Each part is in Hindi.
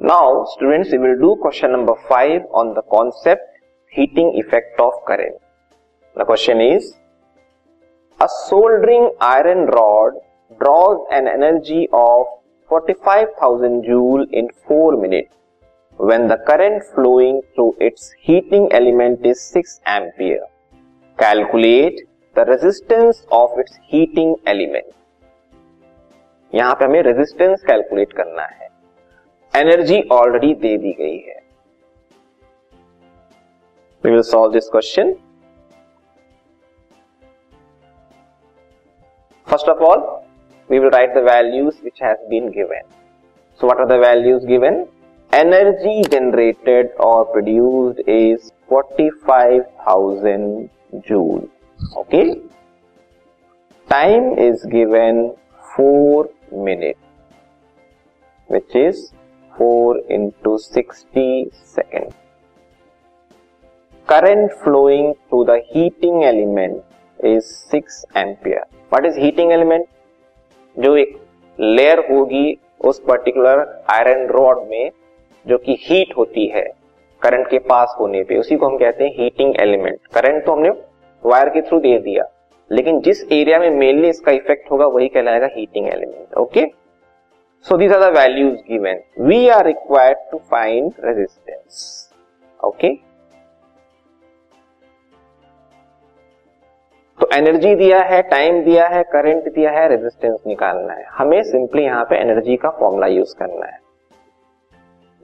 Now students will do question number five on the concept heating effect of current the question is a soldering iron rod draws an energy of 45,000 joule in four minute when the current flowing through its heating element is six ampere calculate the resistance of its heating element यहाँ पे हमें रेजिस्टेंस कैलकुलेट करना है। एनर्जी ऑलरेडी दे दी गई है। We will solve this question first of all we will write the values which has been given so what are the values given energy generated और produced is 45,000 joule okay time is given 4 minute which is 4 into 60 second. Current flowing through the heating element is 6 ampere. What is heating element? जो एक लेयर होगी उस पर्टिकुलर आयरन रॉड में जो कि हीट होती है करंट के पास होने पे, उसी को हम कहते हैं हीटिंग एलिमेंट करंट तो हमने वायर के थ्रू दे दिया, लेकिन जिस एरिया में मेनली इसका इफ़ेक्ट होगा, वही कहलाएगा heating element okay So, these are the values given. We are required to find resistance. Okay. तो एनर्जी दिया है टाइम दिया है करंट दिया है रेजिस्टेंस निकालना है हमें सिंपली यहाँ पे एनर्जी का फॉर्मूला यूज़ करना है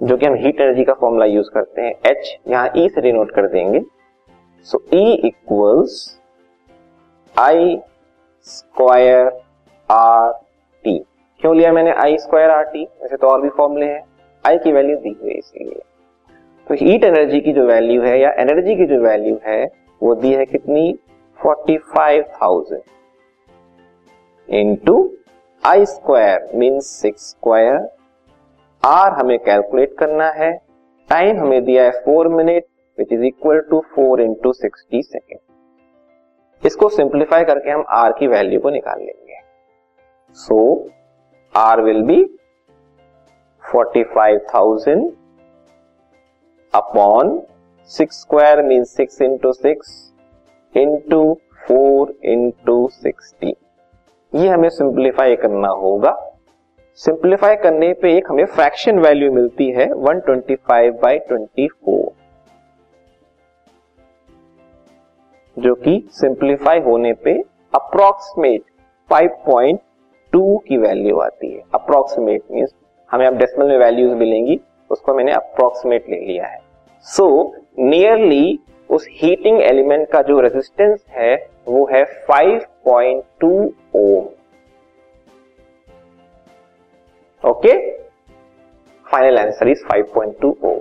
जो कि हम हीट एनर्जी का फॉर्मूला यूज़ करते हैं एच यहाँ ई से डिनोट कर देंगे so E equals I square क्यों लिया मैंने? आई स्क्वायर आर टी वैसे तो और भी फॉर्मूले हैं। आई की वैल्यू दी हुई इसलिए। तो हीट एनर्जी की जो वैल्यू है या एनर्जी की जो वैल्यू है वो दी है कितनी? Forty five thousand into I square mean six square R हमें कैलकुलेट करना है। टाइम हमें दिया है four minute which is equal to four into sixty second इसको सिंप्लीफाई करके हम आर की वैल्यू को निकाल लेंगे। So so, R will be 45,000 upon 6 square means 6 into 6 into 4 into 60. ये हमें सिंप्लीफाई करना होगा सिंप्लीफाई करने पे एक हमें फ्रैक्शन वैल्यू मिलती है 125 बाई 24 जो कि सिंप्लीफाई होने पे अप्रोक्सीमेट टू की वैल्यू आती है अप्रोक्सीमेट मीन हमें अब डेसिमल में वैल्यूज़ मिलेंगी उसको मैंने अप्रोक्सीमेट ले लिया है। सो so, नियरली उस हीटिंग एलिमेंट का जो रेजिस्टेंस है वो है 5.2 ohm okay final answer is 5.2 ohm